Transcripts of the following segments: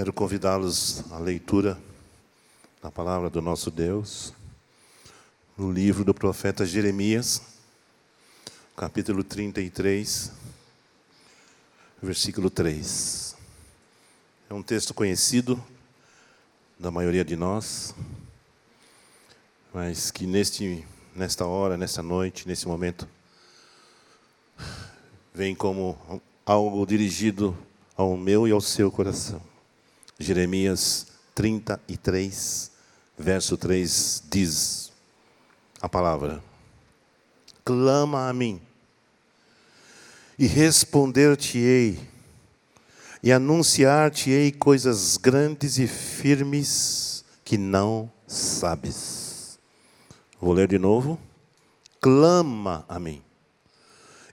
Quero convidá-los à leitura da palavra do nosso Deus, no livro do profeta Jeremias, capítulo 33, versículo 3. É um texto conhecido da maioria de nós, mas que neste, nesta hora, nesta noite, nesse momento, vem como algo dirigido ao meu e ao seu coração. Jeremias 33, verso 3 diz a palavra: Clama a mim, e responder-te-ei, e anunciar-te-ei coisas grandes e firmes que não sabes. Vou ler de novo. Clama a mim,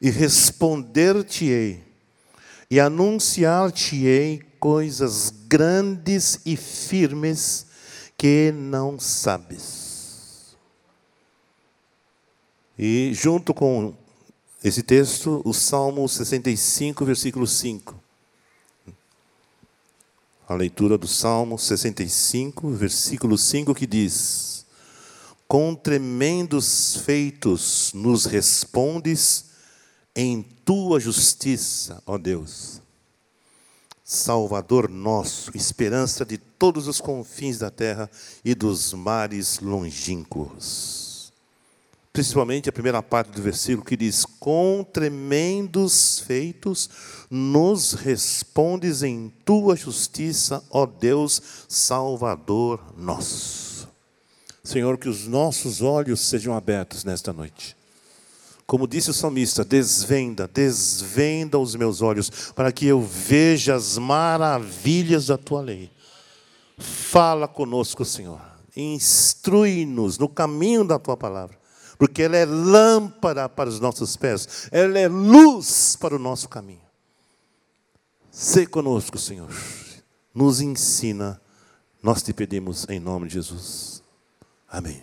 e responder-te-ei, e anunciar-te-ei coisas grandes e firmes que não sabes. E junto com esse texto, o Salmo 65, versículo 5. A leitura do Salmo 65, versículo 5, que diz: Com tremendos feitos nos respondes em tua justiça, ó Deus. Salvador nosso, esperança de todos os confins da terra e dos mares longínquos. Principalmente a primeira parte do versículo que diz: Com tremendos feitos nos respondes em tua justiça, ó Deus, Salvador nosso. Senhor, que os nossos olhos sejam abertos nesta noite como disse o salmista, desvenda, desvenda os meus olhos, para que eu veja as maravilhas da tua lei. Fala conosco, Senhor. Instrui-nos no caminho da tua palavra, porque ela é lâmpada para os nossos pés, ela é luz para o nosso caminho. Se conosco, Senhor. Nos ensina, nós te pedimos em nome de Jesus. Amém.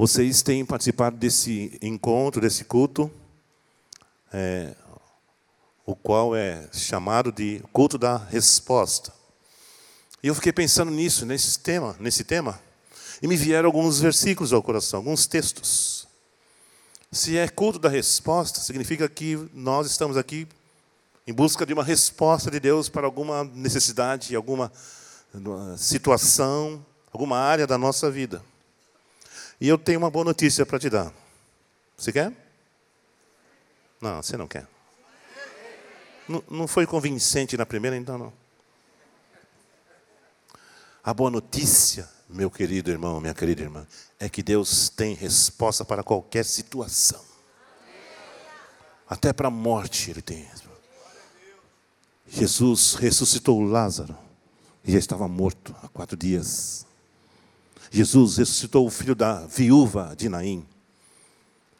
Vocês têm participado desse encontro, desse culto, é, o qual é chamado de culto da resposta. E eu fiquei pensando nisso, nesse tema, nesse tema, e me vieram alguns versículos ao coração, alguns textos. Se é culto da resposta, significa que nós estamos aqui em busca de uma resposta de Deus para alguma necessidade, alguma situação, alguma área da nossa vida. E eu tenho uma boa notícia para te dar. Você quer? Não, você não quer. Não, não foi convincente na primeira, então não. A boa notícia, meu querido irmão, minha querida irmã, é que Deus tem resposta para qualquer situação. Até para a morte Ele tem. Jesus ressuscitou Lázaro e já estava morto há quatro dias. Jesus ressuscitou o filho da viúva de Naim.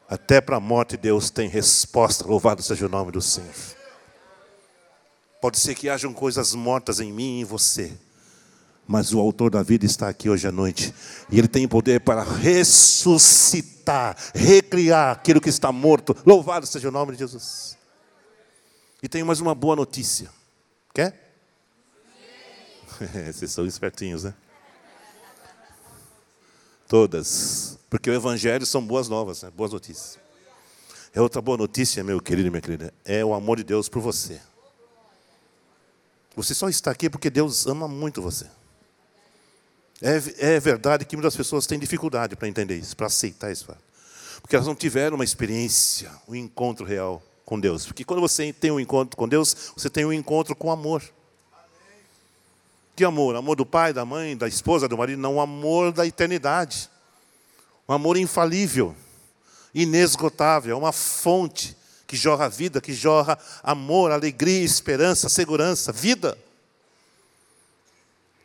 Até para a morte Deus tem resposta, louvado seja o nome do Senhor. Pode ser que hajam coisas mortas em mim e em você, mas o autor da vida está aqui hoje à noite, e ele tem poder para ressuscitar, recriar aquilo que está morto. Louvado seja o nome de Jesus. E tenho mais uma boa notícia. Quer? Vocês são espertinhos, né? Todas. Porque o Evangelho são boas novas, né? boas notícias. É outra boa notícia, meu querido e minha querida, é o amor de Deus por você. Você só está aqui porque Deus ama muito você. É, é verdade que muitas pessoas têm dificuldade para entender isso, para aceitar isso. Porque elas não tiveram uma experiência, um encontro real com Deus. Porque quando você tem um encontro com Deus, você tem um encontro com amor. Que amor? Amor do pai, da mãe, da esposa, do marido? Não, o amor da eternidade. Um amor infalível, inesgotável, é uma fonte que jorra vida, que jorra amor, alegria, esperança, segurança, vida.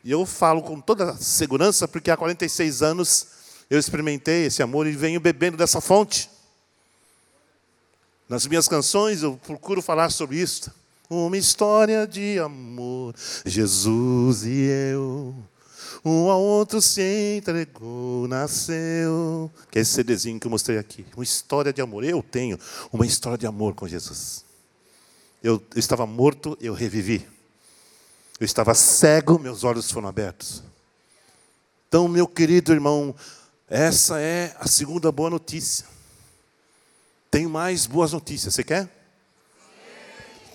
E eu falo com toda segurança porque há 46 anos eu experimentei esse amor e venho bebendo dessa fonte. Nas minhas canções eu procuro falar sobre isso. Uma história de amor, Jesus e eu. Um ao outro se entregou, nasceu. Que é esse CDzinho que eu mostrei aqui. Uma história de amor. Eu tenho uma história de amor com Jesus. Eu, eu estava morto, eu revivi. Eu estava cego, meus olhos foram abertos. Então, meu querido irmão, essa é a segunda boa notícia. Tem mais boas notícias. Você quer?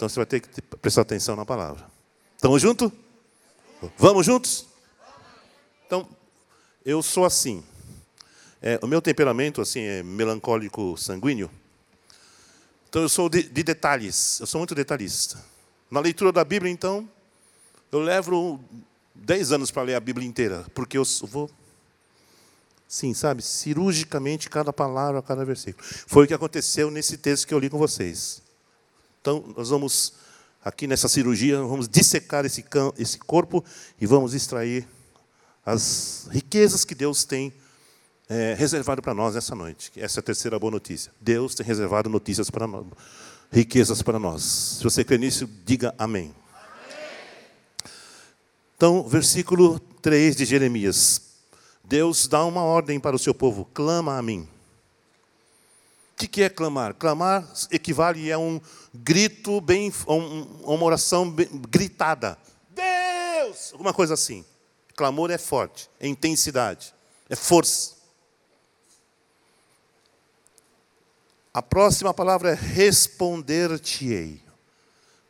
Então você vai ter que prestar atenção na palavra. Estamos juntos? Vamos juntos? Então, eu sou assim. É, o meu temperamento assim é melancólico sanguíneo. Então eu sou de, de detalhes. Eu sou muito detalhista. Na leitura da Bíblia, então, eu levo dez anos para ler a Bíblia inteira, porque eu vou, sim, sabe, cirurgicamente cada palavra, cada versículo. Foi o que aconteceu nesse texto que eu li com vocês. Então, nós vamos, aqui nessa cirurgia, vamos dissecar esse, esse corpo e vamos extrair as riquezas que Deus tem é, reservado para nós nessa noite. Essa é a terceira boa notícia. Deus tem reservado notícias para nós, riquezas para nós. Se você crê nisso, diga amém. Então, versículo 3 de Jeremias. Deus dá uma ordem para o seu povo: clama a mim. O que é clamar? Clamar equivale a um grito bem, uma oração bem, gritada. Deus! Alguma coisa assim. Clamor é forte, é intensidade, é força. A próxima palavra é responder-te-ei.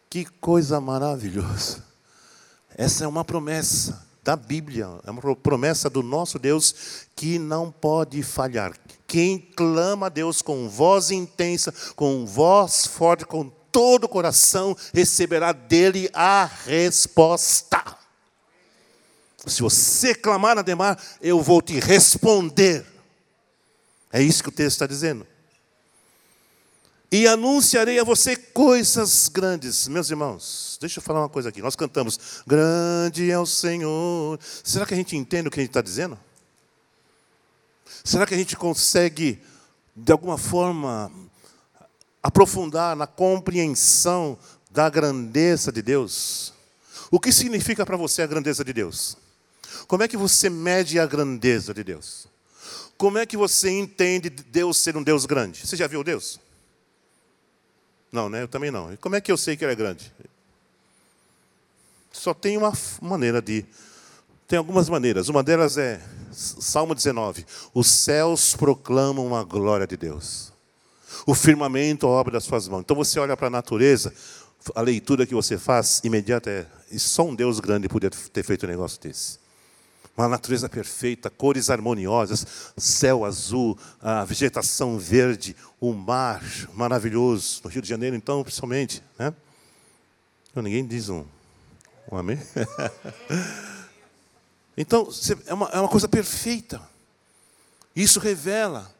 Que coisa maravilhosa. Essa é uma promessa da Bíblia, é uma promessa do nosso Deus que não pode falhar. Quem clama a Deus com voz intensa, com voz forte, com todo o coração, receberá dele a resposta. Se você clamar a Demar, eu vou te responder. É isso que o texto está dizendo e anunciarei a você coisas grandes. Meus irmãos, deixa eu falar uma coisa aqui. Nós cantamos, grande é o Senhor. Será que a gente entende o que a gente está dizendo? Será que a gente consegue, de alguma forma, aprofundar na compreensão da grandeza de Deus? O que significa para você a grandeza de Deus? Como é que você mede a grandeza de Deus? Como é que você entende Deus ser um Deus grande? Você já viu Deus? Não, né? Eu também não. E como é que eu sei que ele é grande? Só tem uma maneira de. Tem algumas maneiras. Uma delas é Salmo 19. Os céus proclamam a glória de Deus. O firmamento, a obra das suas mãos. Então você olha para a natureza, a leitura que você faz imediata é: só um Deus grande podia ter feito um negócio desse uma natureza perfeita, cores harmoniosas, céu azul, a vegetação verde, o mar maravilhoso. No Rio de Janeiro, então, principalmente. Né? Então, ninguém diz um, um amém? então, é uma, é uma coisa perfeita. Isso revela,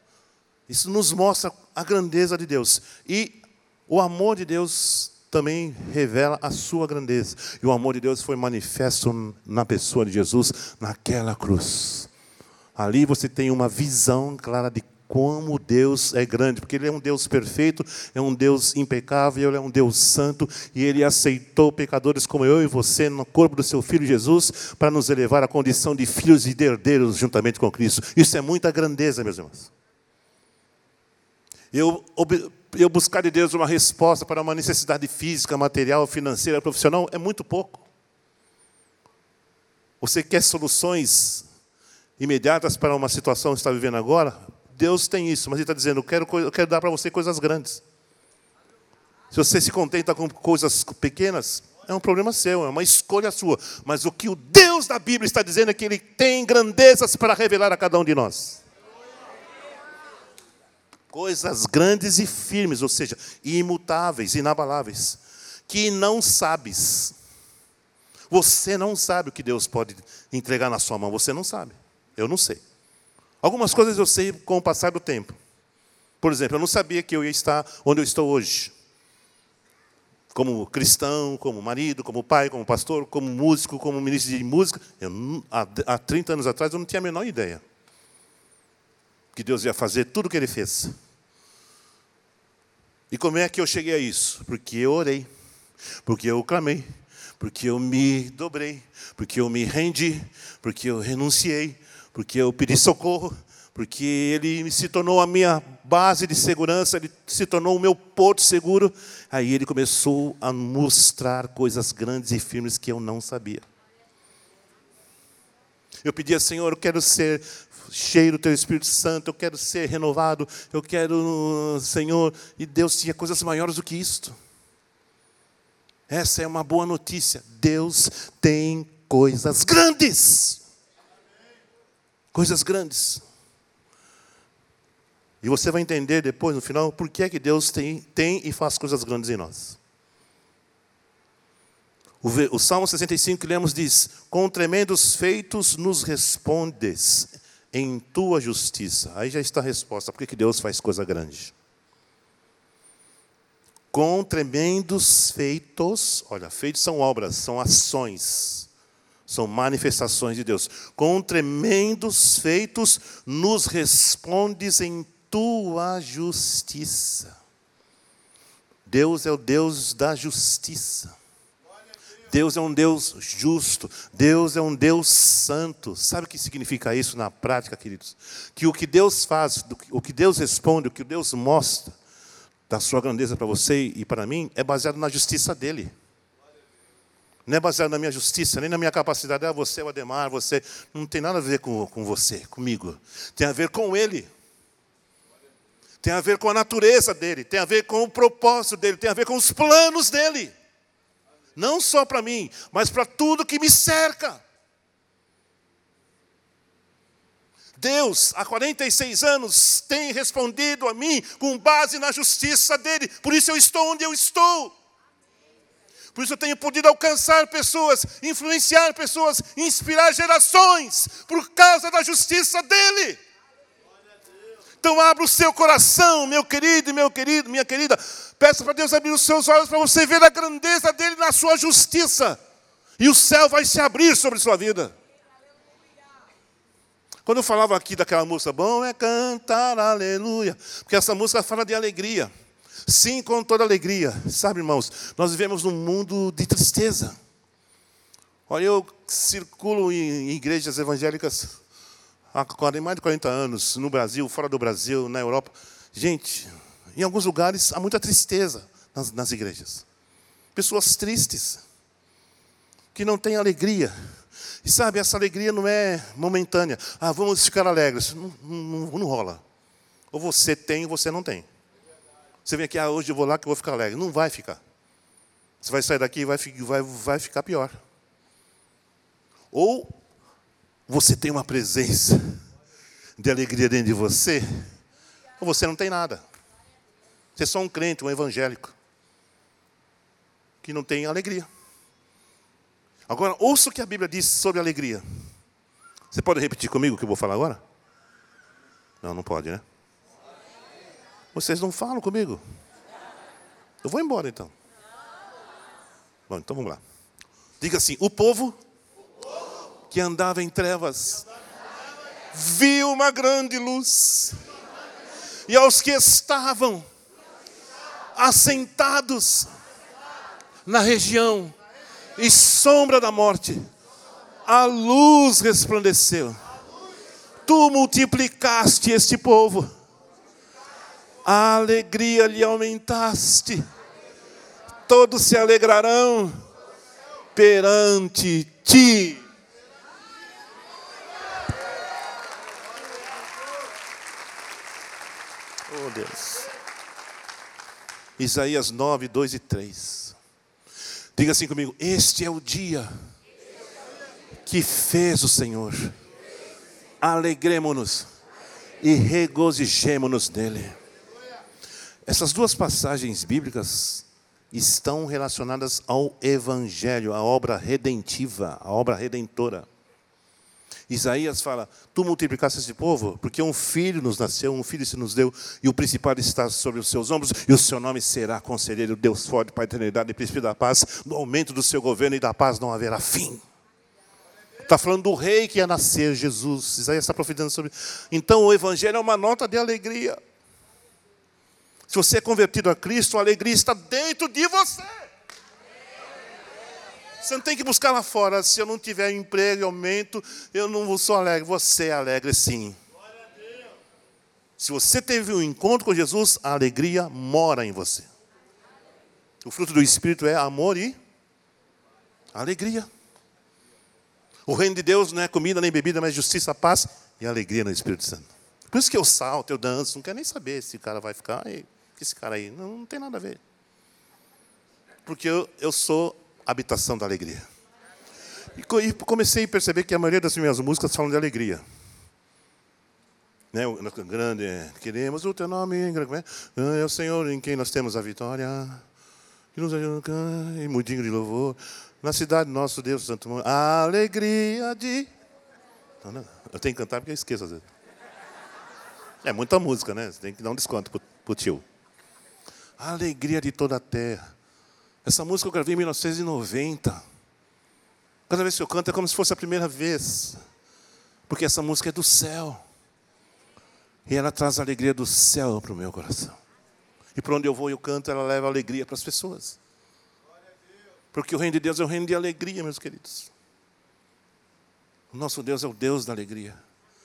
isso nos mostra a grandeza de Deus. E o amor de Deus também revela a sua grandeza. E o amor de Deus foi manifesto na pessoa de Jesus, naquela cruz. Ali você tem uma visão clara de como Deus é grande, porque Ele é um Deus perfeito, é um Deus impecável, Ele é um Deus santo, e Ele aceitou pecadores como eu e você no corpo do Seu Filho Jesus, para nos elevar à condição de filhos e herdeiros juntamente com Cristo. Isso é muita grandeza, meus irmãos. Eu eu buscar de Deus uma resposta para uma necessidade física, material, financeira, profissional, é muito pouco. Você quer soluções imediatas para uma situação que está vivendo agora? Deus tem isso, mas Ele está dizendo: eu quero, eu quero dar para você coisas grandes. Se você se contenta com coisas pequenas, é um problema seu, é uma escolha sua. Mas o que o Deus da Bíblia está dizendo é que Ele tem grandezas para revelar a cada um de nós coisas grandes e firmes, ou seja, imutáveis, inabaláveis, que não sabes. Você não sabe o que Deus pode entregar na sua mão, você não sabe. Eu não sei. Algumas coisas eu sei com o passar do tempo. Por exemplo, eu não sabia que eu ia estar onde eu estou hoje. Como cristão, como marido, como pai, como pastor, como músico, como ministro de música. Eu, há, há 30 anos atrás eu não tinha a menor ideia que Deus ia fazer tudo o que ele fez. E como é que eu cheguei a isso? Porque eu orei, porque eu clamei, porque eu me dobrei, porque eu me rendi, porque eu renunciei, porque eu pedi socorro, porque ele se tornou a minha base de segurança, ele se tornou o meu porto seguro. Aí ele começou a mostrar coisas grandes e firmes que eu não sabia. Eu pedia, Senhor, eu quero ser cheio do Teu Espírito Santo, eu quero ser renovado, eu quero, Senhor, e Deus tinha coisas maiores do que isto. Essa é uma boa notícia. Deus tem coisas grandes. Coisas grandes. E você vai entender depois, no final, por que é que Deus tem, tem e faz coisas grandes em nós. O, o Salmo 65 que lemos diz: Com tremendos feitos nos respondes em tua justiça. Aí já está a resposta, por que, que Deus faz coisa grande? Com tremendos feitos, olha, feitos são obras, são ações, são manifestações de Deus. Com tremendos feitos nos respondes em tua justiça. Deus é o Deus da justiça. Deus é um Deus justo, Deus é um Deus santo. Sabe o que significa isso na prática, queridos? Que o que Deus faz, o que Deus responde, o que Deus mostra da sua grandeza para você e para mim, é baseado na justiça dele. Não é baseado na minha justiça, nem na minha capacidade. Ah, você, o Ademar, você. Não tem nada a ver com, com você, comigo. Tem a ver com ele tem a ver com a natureza dele, tem a ver com o propósito dele, tem a ver com os planos dele. Não só para mim, mas para tudo que me cerca. Deus, há 46 anos, tem respondido a mim com base na justiça dele, por isso eu estou onde eu estou. Por isso eu tenho podido alcançar pessoas, influenciar pessoas, inspirar gerações, por causa da justiça dele. Então abra o seu coração, meu querido e meu querido, minha querida. Peça para Deus abrir os seus olhos para você ver a grandeza dele na sua justiça. E o céu vai se abrir sobre sua vida. Quando eu falava aqui daquela música, bom é cantar aleluia, porque essa música fala de alegria. Sim, com toda alegria. Sabe, irmãos, nós vivemos num mundo de tristeza. Olha, eu circulo em igrejas evangélicas há mais de 40 anos, no Brasil, fora do Brasil, na Europa. Gente, em alguns lugares há muita tristeza nas, nas igrejas. Pessoas tristes, que não têm alegria. E sabe, essa alegria não é momentânea. Ah, vamos ficar alegres. Não, não, não rola. Ou você tem ou você não tem. Você vem aqui, ah, hoje eu vou lá que eu vou ficar alegre. Não vai ficar. Você vai sair daqui e vai, vai, vai ficar pior. Ou você tem uma presença de alegria dentro de você, ou você não tem nada. Você é só um crente, um evangélico, que não tem alegria. Agora, ouça o que a Bíblia diz sobre alegria. Você pode repetir comigo o que eu vou falar agora? Não, não pode, né? Vocês não falam comigo? Eu vou embora então. Bom, então vamos lá. Diga assim: o povo que andava em trevas, viu uma grande luz. E aos que estavam assentados na região e sombra da morte, a luz resplandeceu. Tu multiplicaste este povo, a alegria lhe aumentaste. Todos se alegrarão perante ti. Deus. Isaías 9, 2 e 3. Diga assim comigo: Este é o dia que fez o Senhor. Alegremos-nos e regozijemos-nos nele. Essas duas passagens bíblicas estão relacionadas ao Evangelho, à obra redentiva, à obra redentora. Isaías fala: Tu multiplicaste esse povo, porque um filho nos nasceu, um filho se nos deu, e o principal está sobre os seus ombros, e o seu nome será Conselheiro, Deus forte, Pai da eternidade e Príncipe da paz. No aumento do seu governo e da paz não haverá fim. Está falando do rei que ia nascer, Jesus. Isaías está profetizando sobre. Então o Evangelho é uma nota de alegria. Se você é convertido a Cristo, a alegria está dentro de você. Você não tem que buscar lá fora. Se eu não tiver emprego e aumento, eu não sou alegre. Você é alegre sim. Se você teve um encontro com Jesus, a alegria mora em você. O fruto do Espírito é amor e alegria. O reino de Deus não é comida nem bebida, mas justiça, paz e alegria no Espírito Santo. Por isso que eu salto, eu danço, não quero nem saber se o cara vai ficar, que esse cara aí, não, não tem nada a ver. Porque eu, eu sou habitação da alegria. E comecei a perceber que a maioria das minhas músicas falam de alegria. Né, grande, queremos o teu nome, é o Senhor em quem nós temos a vitória. E mudinho de louvor. Na cidade nosso Deus Santo, a alegria de. Eu tenho que cantar porque eu esqueço às vezes. É muita música, né? Você tem que dar um desconto pro, pro tio. Alegria de toda a terra. Essa música eu gravei em 1990. Cada vez que eu canto é como se fosse a primeira vez. Porque essa música é do céu. E ela traz a alegria do céu para o meu coração. E por onde eu vou eu canto, ela leva alegria para as pessoas. Porque o reino de Deus é o reino de alegria, meus queridos. O nosso Deus é o Deus da alegria.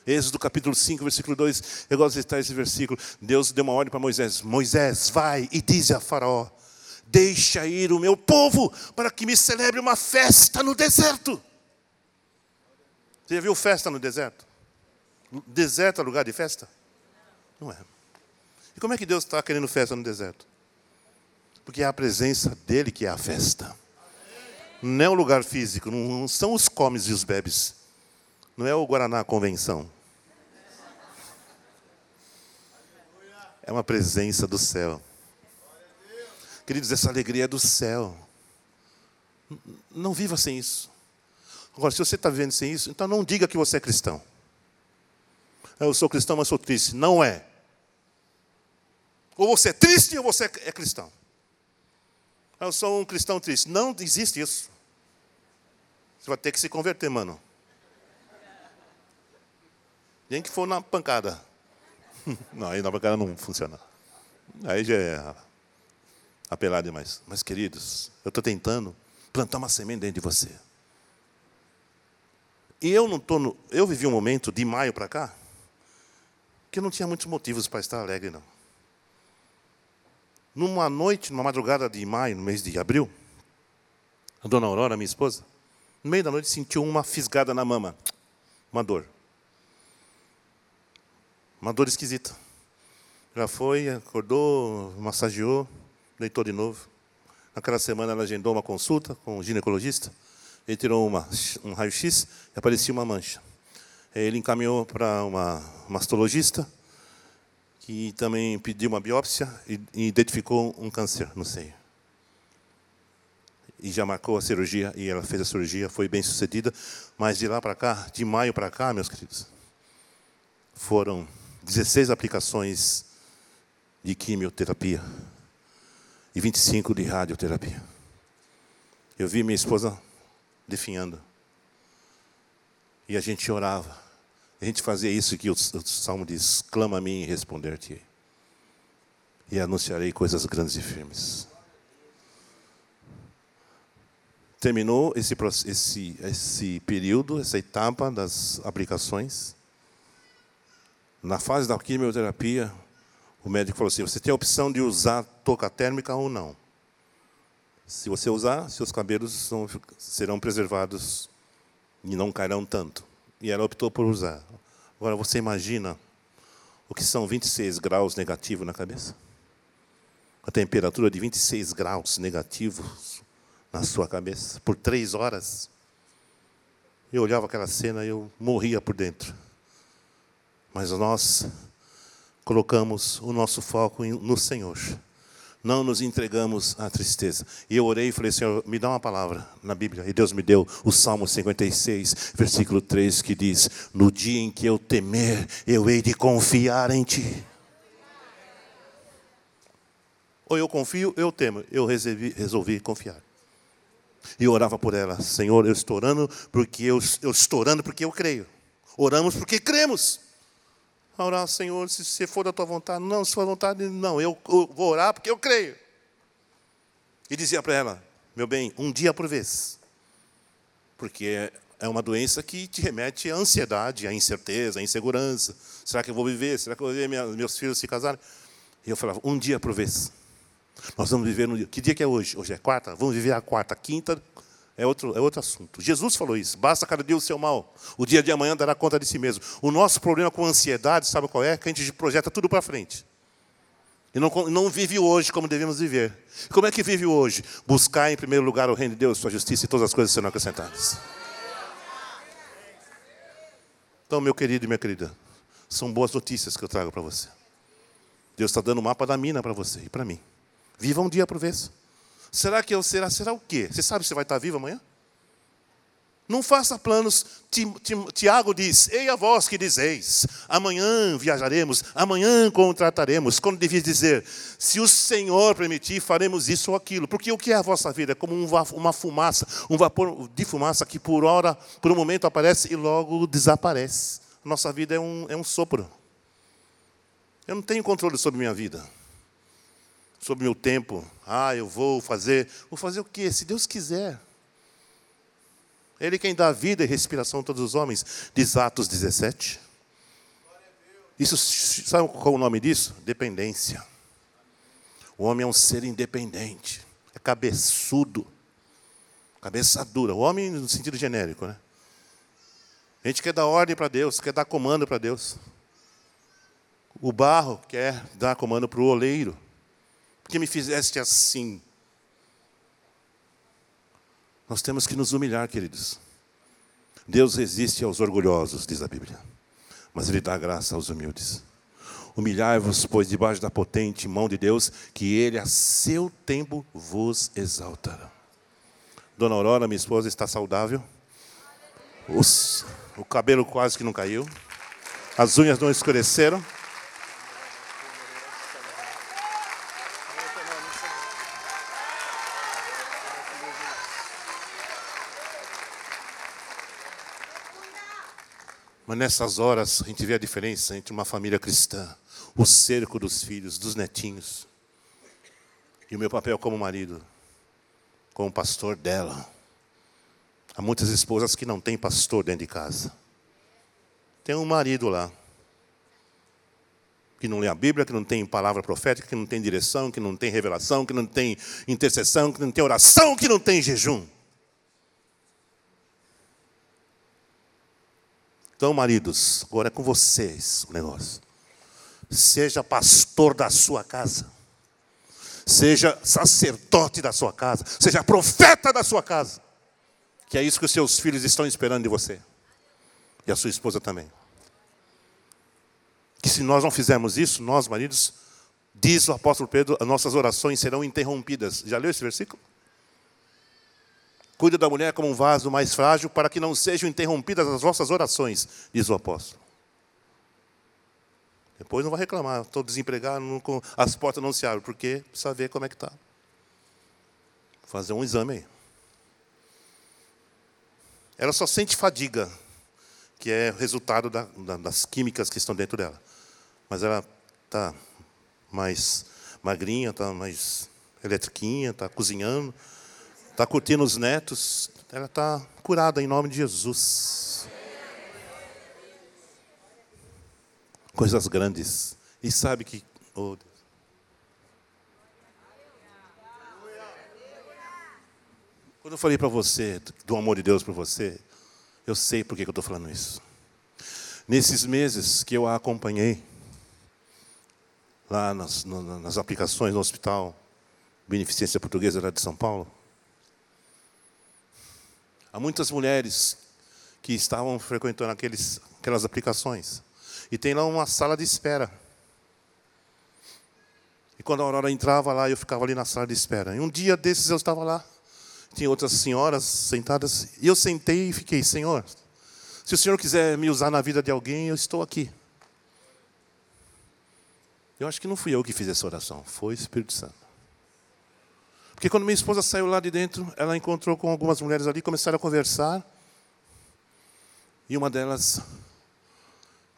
Êxodo capítulo 5, versículo 2. Eu gosto de citar esse versículo. Deus deu uma ordem para Moisés: Moisés, vai e diz a Faraó: Deixa ir o meu povo para que me celebre uma festa no deserto. Você já viu festa no deserto? Deserto é lugar de festa? Não é. E como é que Deus está querendo festa no deserto? Porque é a presença dele que é a festa. Não é o lugar físico, não são os comes e os bebes. Não é o Guaraná Convenção. É uma presença do céu. Queridos, essa alegria é do céu. Não viva sem isso. Agora, se você está vivendo sem isso, então não diga que você é cristão. Eu sou cristão, mas sou triste. Não é. Ou você é triste ou você é cristão. Eu sou um cristão triste. Não existe isso. Você vai ter que se converter, mano. Nem que for na pancada. Não, aí na pancada não funciona. Aí já é apelar demais. Mas, queridos, eu estou tentando plantar uma semente dentro de você. E eu não estou. Eu vivi um momento de maio para cá que eu não tinha muitos motivos para estar alegre, não. Numa noite, numa madrugada de maio, no mês de abril, a dona Aurora, minha esposa, no meio da noite sentiu uma fisgada na mama, uma dor. Uma dor esquisita. Já foi, acordou, massageou, deitou de novo. Naquela semana ela agendou uma consulta com o ginecologista. Ele tirou uma, um raio-x e aparecia uma mancha. Ele encaminhou para uma mastologista, que também pediu uma biópsia e identificou um câncer no seio. E já marcou a cirurgia, e ela fez a cirurgia, foi bem sucedida. Mas de lá para cá, de maio para cá, meus queridos, foram 16 aplicações de quimioterapia e 25 de radioterapia. Eu vi minha esposa definhando. E a gente orava. A gente fazia isso que o, Salmo diz: clama a mim e responder-te. E anunciarei coisas grandes e firmes. Terminou esse, esse, esse período, essa etapa das aplicações. Na fase da quimioterapia, o médico falou assim: você tem a opção de usar touca térmica ou não. Se você usar, seus cabelos são, serão preservados e não cairão tanto. E ela optou por usar. Agora você imagina o que são 26 graus negativos na cabeça? A temperatura de 26 graus negativos na sua cabeça por três horas. Eu olhava aquela cena e eu morria por dentro. Mas nós colocamos o nosso foco no Senhor. Não nos entregamos à tristeza. E eu orei e falei, Senhor, me dá uma palavra na Bíblia. E Deus me deu o Salmo 56, versículo 3, que diz: No dia em que eu temer, eu hei de confiar em Ti. Ou eu confio, eu temo. Eu resolvi, resolvi confiar. E eu orava por ela, Senhor, eu estou orando porque eu, eu estou orando porque eu creio. Oramos porque cremos. Orar, Senhor, se, se for da tua vontade. Não, se for da vontade, não. Eu, eu vou orar porque eu creio. E dizia para ela, meu bem, um dia por vez. Porque é uma doença que te remete à ansiedade, à incerteza, à insegurança. Será que eu vou viver? Será que eu vou ver meus filhos se casarem? E eu falava, um dia por vez. Nós vamos viver no dia. Que dia que é hoje? Hoje é quarta? Vamos viver a quarta. A quinta é outro, é outro assunto. Jesus falou isso. Basta cada dia o seu mal. O dia de amanhã dará conta de si mesmo. O nosso problema com ansiedade, sabe qual é? Que a gente projeta tudo para frente. E não, não vive hoje como devemos viver. Como é que vive hoje? Buscar em primeiro lugar o reino de Deus, sua justiça e todas as coisas serão acrescentadas. Então, meu querido e minha querida, são boas notícias que eu trago para você. Deus está dando o mapa da mina para você e para mim. Viva um dia por vez. Será que eu será? Será o quê? Você sabe se vai estar vivo amanhã? Não faça planos. Tiago diz: Ei a vós que dizeis, amanhã viajaremos, amanhã contrataremos. Quando devia dizer, se o Senhor permitir, faremos isso ou aquilo. Porque o que é a vossa vida? É como uma fumaça, um vapor de fumaça que por hora, por um momento aparece e logo desaparece. Nossa vida é um, é um sopro. Eu não tenho controle sobre minha vida, sobre meu tempo. Ah, eu vou fazer. Vou fazer o quê? Se Deus quiser. Ele quem dá vida e respiração a todos os homens, diz Atos 17. Isso, sabe qual o nome disso? Dependência. O homem é um ser independente, é cabeçudo, cabeça dura. O homem no sentido genérico, né? A gente quer dar ordem para Deus, quer dar comando para Deus. O barro quer dar comando para o oleiro. Porque me fizeste assim? Nós temos que nos humilhar, queridos. Deus resiste aos orgulhosos, diz a Bíblia, mas Ele dá graça aos humildes. Humilhai-vos, pois, debaixo da potente mão de Deus, que Ele a seu tempo vos exaltará. Dona Aurora, minha esposa, está saudável. Os, o cabelo quase que não caiu. As unhas não escureceram. Mas nessas horas a gente vê a diferença entre uma família cristã, o cerco dos filhos, dos netinhos, e o meu papel como marido, como pastor dela. Há muitas esposas que não têm pastor dentro de casa. Tem um marido lá, que não lê a Bíblia, que não tem palavra profética, que não tem direção, que não tem revelação, que não tem intercessão, que não tem oração, que não tem jejum. Então, maridos, agora é com vocês o negócio. Seja pastor da sua casa. Seja sacerdote da sua casa. Seja profeta da sua casa. Que é isso que os seus filhos estão esperando de você. E a sua esposa também. Que se nós não fizermos isso, nós, maridos, diz o apóstolo Pedro, as nossas orações serão interrompidas. Já leu esse versículo? Cuida da mulher como um vaso mais frágil, para que não sejam interrompidas as vossas orações, diz o apóstolo. Depois não vai reclamar, estou desempregado, não, as portas não se abrem, porque precisa ver como é que está. Fazer um exame aí. Ela só sente fadiga, que é resultado da, da, das químicas que estão dentro dela. Mas ela está mais magrinha, está mais eletriquinha, está cozinhando está curtindo os netos, ela está curada em nome de Jesus. Coisas grandes. E sabe que. Oh Quando eu falei para você, do amor de Deus para você, eu sei por que eu estou falando isso. Nesses meses que eu a acompanhei, lá nas, nas aplicações no hospital Beneficência Portuguesa lá de São Paulo, Há muitas mulheres que estavam frequentando aqueles, aquelas aplicações. E tem lá uma sala de espera. E quando a Aurora entrava lá, eu ficava ali na sala de espera. E um dia desses eu estava lá. Tinha outras senhoras sentadas. E eu sentei e fiquei, Senhor, se o Senhor quiser me usar na vida de alguém, eu estou aqui. Eu acho que não fui eu que fiz essa oração, foi o Espírito Santo. Porque quando minha esposa saiu lá de dentro, ela encontrou com algumas mulheres ali, começaram a conversar. E uma delas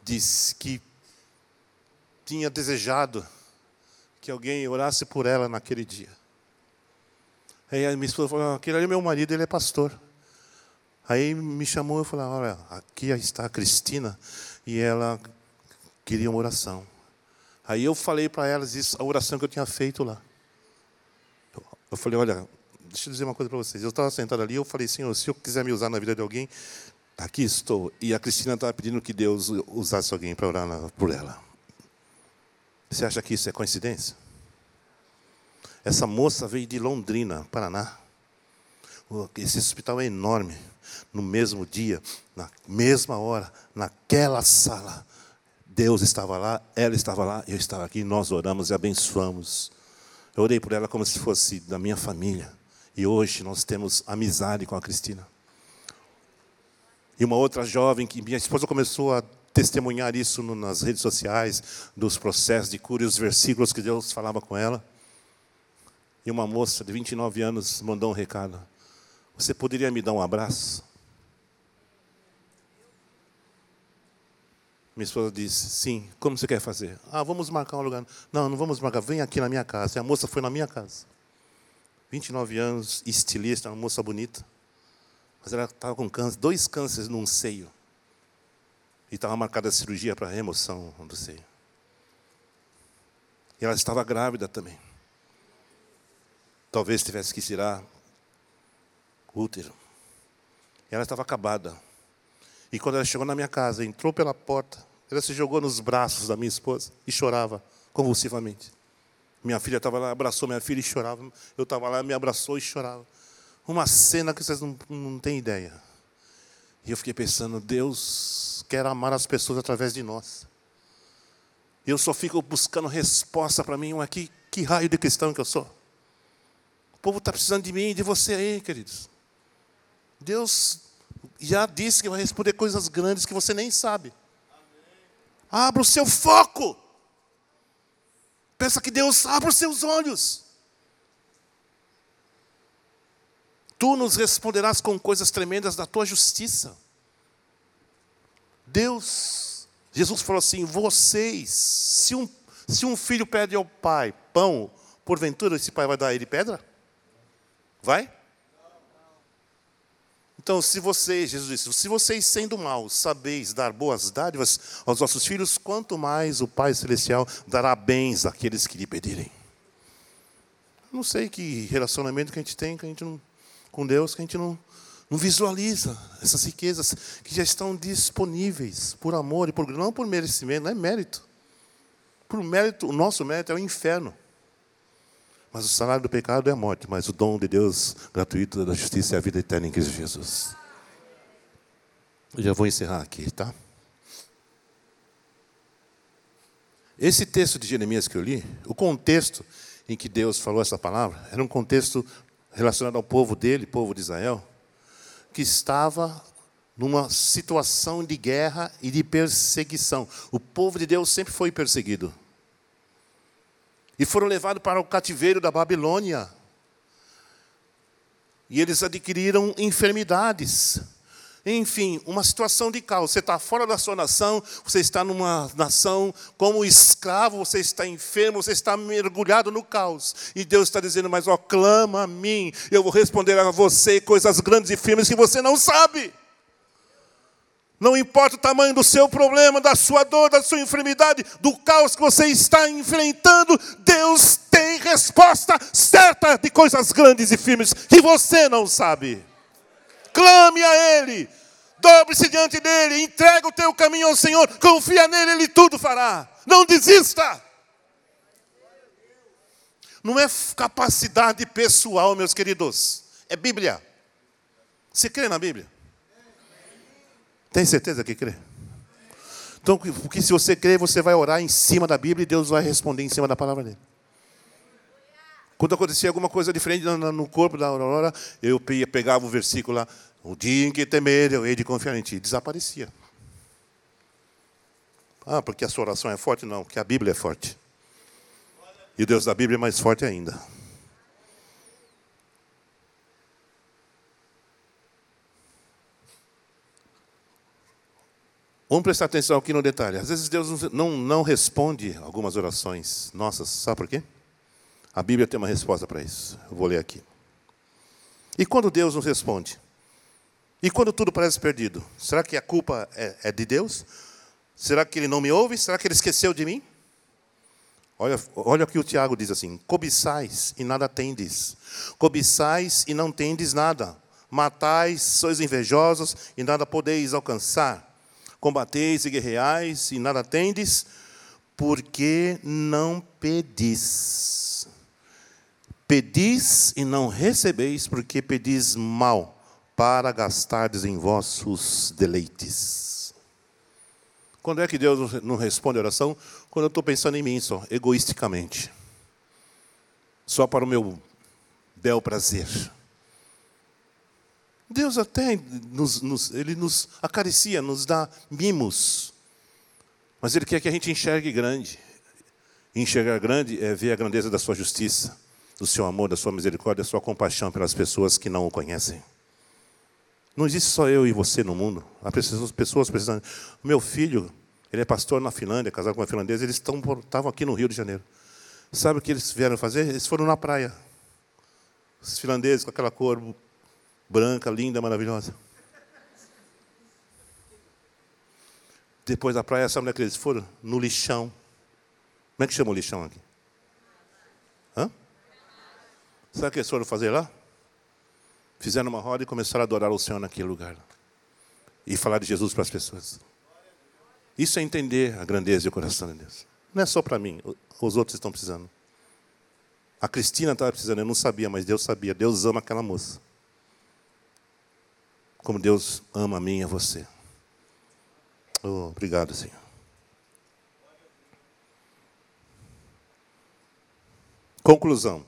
disse que tinha desejado que alguém orasse por ela naquele dia. Aí a minha esposa falou: aquele ali é meu marido, ele é pastor. Aí me chamou, eu falei, olha, aqui está a Cristina, e ela queria uma oração. Aí eu falei para elas isso, a oração que eu tinha feito lá. Eu falei, olha, deixa eu dizer uma coisa para vocês. Eu estava sentado ali, eu falei, Senhor, se eu quiser me usar na vida de alguém, aqui estou. E a Cristina estava pedindo que Deus usasse alguém para orar por ela. Você acha que isso é coincidência? Essa moça veio de Londrina, Paraná. Esse hospital é enorme no mesmo dia, na mesma hora, naquela sala. Deus estava lá, ela estava lá, eu estava aqui, nós oramos e abençoamos. Eu orei por ela como se fosse da minha família. E hoje nós temos amizade com a Cristina. E uma outra jovem que minha esposa começou a testemunhar isso nas redes sociais, dos processos de cura e os versículos que Deus falava com ela. E uma moça de 29 anos mandou um recado: Você poderia me dar um abraço? Minha esposa disse: Sim, como você quer fazer? Ah, vamos marcar um lugar. Não, não vamos marcar, vem aqui na minha casa. E a moça foi na minha casa. 29 anos, estilista, uma moça bonita. Mas ela estava com câncer, dois cânceres num seio. E estava marcada a cirurgia para remoção do seio. E ela estava grávida também. Talvez tivesse que tirar útero. E ela estava acabada. E quando ela chegou na minha casa, entrou pela porta, ela se jogou nos braços da minha esposa e chorava convulsivamente. Minha filha estava lá, abraçou minha filha e chorava. Eu estava lá, me abraçou e chorava. Uma cena que vocês não, não têm ideia. E eu fiquei pensando, Deus quer amar as pessoas através de nós. Eu só fico buscando resposta para mim, mas que, que raio de cristão que eu sou. O povo está precisando de mim e de você aí, queridos. Deus já disse que vai responder coisas grandes que você nem sabe. Abra o seu foco. Peça que Deus abra os seus olhos. Tu nos responderás com coisas tremendas da tua justiça. Deus, Jesus falou assim: vocês, se um, se um filho pede ao pai pão, porventura esse pai vai dar a ele pedra? Vai? Então, se vocês, Jesus disse, se vocês sendo maus sabeis dar boas dádivas aos vossos filhos, quanto mais o Pai Celestial dará bens àqueles que lhe pedirem. Não sei que relacionamento que a gente tem que a gente não, com Deus, que a gente não, não visualiza essas riquezas que já estão disponíveis por amor e por não por merecimento, não é mérito. Por mérito, o nosso mérito é o inferno. Mas o salário do pecado é a morte, mas o dom de Deus gratuito da justiça é a vida eterna em Cristo Jesus. Eu já vou encerrar aqui, tá? Esse texto de Jeremias que eu li, o contexto em que Deus falou essa palavra, era um contexto relacionado ao povo dele, povo de Israel, que estava numa situação de guerra e de perseguição. O povo de Deus sempre foi perseguido e foram levados para o cativeiro da Babilônia. E eles adquiriram enfermidades. Enfim, uma situação de caos. Você está fora da sua nação, você está numa nação como escravo, você está enfermo, você está mergulhado no caos. E Deus está dizendo, mas ó, clama a mim, eu vou responder a você coisas grandes e firmes que você não sabe. Não importa o tamanho do seu problema, da sua dor, da sua enfermidade, do caos que você está enfrentando, Deus tem resposta certa de coisas grandes e firmes que você não sabe. Clame a Ele, dobre-se diante dEle, entrega o teu caminho ao Senhor, confia nele, Ele tudo fará. Não desista. Não é capacidade pessoal, meus queridos, é Bíblia. Você crê na Bíblia? Tem certeza que crê? Então, porque se você crê, você vai orar em cima da Bíblia e Deus vai responder em cima da palavra dele. Quando acontecia alguma coisa diferente no corpo da Aurora, eu pegava o versículo lá, o dia em que temer, eu hei de confiar em ti. Desaparecia. Ah, porque a sua oração é forte? Não, porque a Bíblia é forte. E o Deus da Bíblia é mais forte ainda. Vamos prestar atenção aqui no detalhe. Às vezes Deus não, não responde algumas orações nossas. Sabe por quê? A Bíblia tem uma resposta para isso. Eu vou ler aqui. E quando Deus nos responde? E quando tudo parece perdido, será que a culpa é, é de Deus? Será que ele não me ouve? Será que ele esqueceu de mim? Olha, olha o que o Tiago diz assim: cobiçais e nada tendes, cobiçais e não tendes nada, matais, sois invejosos e nada podeis alcançar, combateis e guerreais e nada tendes, porque não pedis. Pedis e não recebeis, porque pedis mal para gastardes em vossos deleites. Quando é que Deus não responde a oração? Quando eu estou pensando em mim só, egoisticamente. Só para o meu bel prazer. Deus até nos, nos, ele nos acaricia, nos dá mimos. Mas Ele quer que a gente enxergue grande. enxergar grande é ver a grandeza da sua justiça, do seu amor, da sua misericórdia, da sua compaixão pelas pessoas que não o conhecem. Não existe só eu e você no mundo. Há pessoas. O meu filho, ele é pastor na Finlândia, casado com uma finlandesa, eles estão, estavam aqui no Rio de Janeiro. Sabe o que eles vieram fazer? Eles foram na praia. Os finlandeses com aquela cor branca, linda, maravilhosa. Depois da praia, sabe onde é que eles foram? No lixão. Como é que chama o lixão aqui? Hã? Sabe o que eles foram fazer lá? fizeram uma roda e começaram a adorar o Senhor naquele lugar. E falar de Jesus para as pessoas. Isso é entender a grandeza e o coração de Deus. Não é só para mim, os outros estão precisando. A Cristina estava precisando, eu não sabia, mas Deus sabia. Deus ama aquela moça. Como Deus ama a mim e a você. Oh, obrigado, Senhor. Conclusão.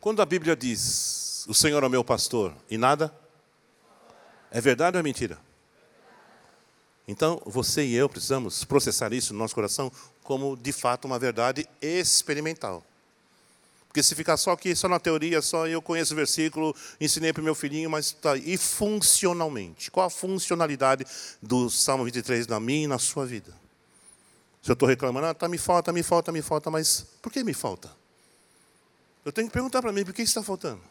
Quando a Bíblia diz, o Senhor é o meu pastor, e nada? É verdade ou é mentira? Então, você e eu precisamos processar isso no nosso coração como, de fato, uma verdade experimental. Porque se ficar só aqui, só na teoria, só eu conheço o versículo, ensinei para o meu filhinho, mas tá, e funcionalmente? Qual a funcionalidade do Salmo 23 na minha e na sua vida? Se eu estou reclamando, ah, tá, me falta, me falta, me falta, mas por que me falta? Eu tenho que perguntar para mim, por que está faltando?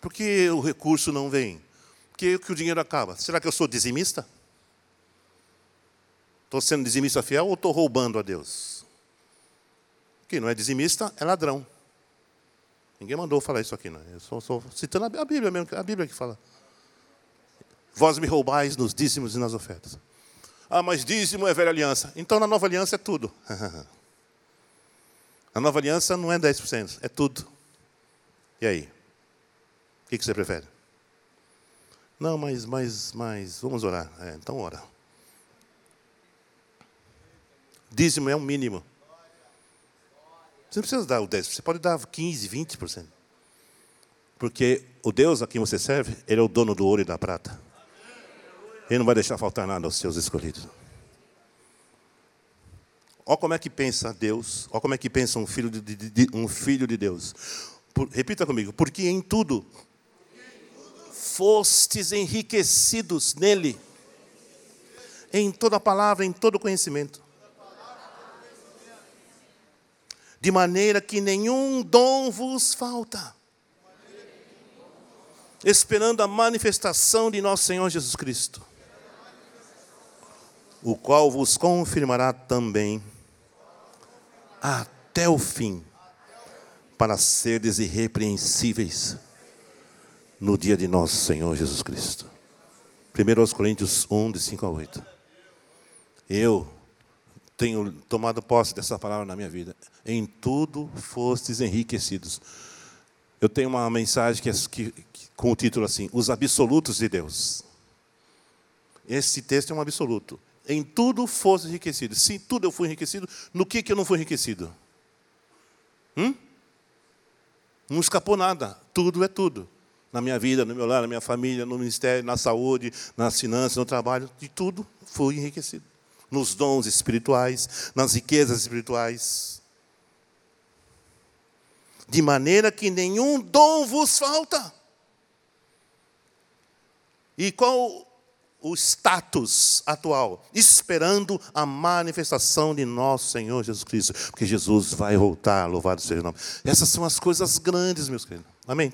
Por que o recurso não vem? Por que, que o dinheiro acaba? Será que eu sou dizimista? Estou sendo dizimista fiel ou estou roubando a Deus? Quem não é dizimista é ladrão. Ninguém mandou falar isso aqui, não. Eu só estou citando a Bíblia mesmo, a Bíblia que fala. Vós me roubais nos dízimos e nas ofertas. Ah, mas dízimo é velha aliança. Então na nova aliança é tudo. A nova aliança não é 10%, é tudo. E aí? O que você prefere? Não, mas, mas, mas, vamos orar. É, então ora. Dízimo é o um mínimo. Você não precisa dar o 10%, você pode dar 15%, 20%. Porque o Deus a quem você serve, Ele é o dono do ouro e da prata. Ele não vai deixar faltar nada aos seus escolhidos. Olha como é que pensa Deus, olha como é que pensa um filho de, de, um filho de Deus. Por, repita comigo, porque em tudo fostes enriquecidos nele, em toda palavra, em todo conhecimento. De maneira que nenhum dom vos falta, esperando a manifestação de nosso Senhor Jesus Cristo, o qual vos confirmará também até o fim, para seres irrepreensíveis no dia de nosso Senhor Jesus Cristo. 1 Coríntios 1, de 5 a 8. Eu tenho tomado posse dessa palavra na minha vida. Em tudo fostes enriquecidos. Eu tenho uma mensagem que, é, que, que, com o título assim: Os absolutos de Deus. Esse texto é um absoluto. Em tudo fosse enriquecido. Sim, tudo eu fui enriquecido. No que, que eu não fui enriquecido? Hum? Não escapou nada. Tudo é tudo. Na minha vida, no meu lar, na minha família, no ministério, na saúde, nas finanças, no trabalho. De tudo fui enriquecido. Nos dons espirituais, nas riquezas espirituais. De maneira que nenhum dom vos falta. E qual o status atual, esperando a manifestação de nosso Senhor Jesus Cristo, porque Jesus vai voltar, louvado seja o nome. Essas são as coisas grandes, meus queridos. Amém?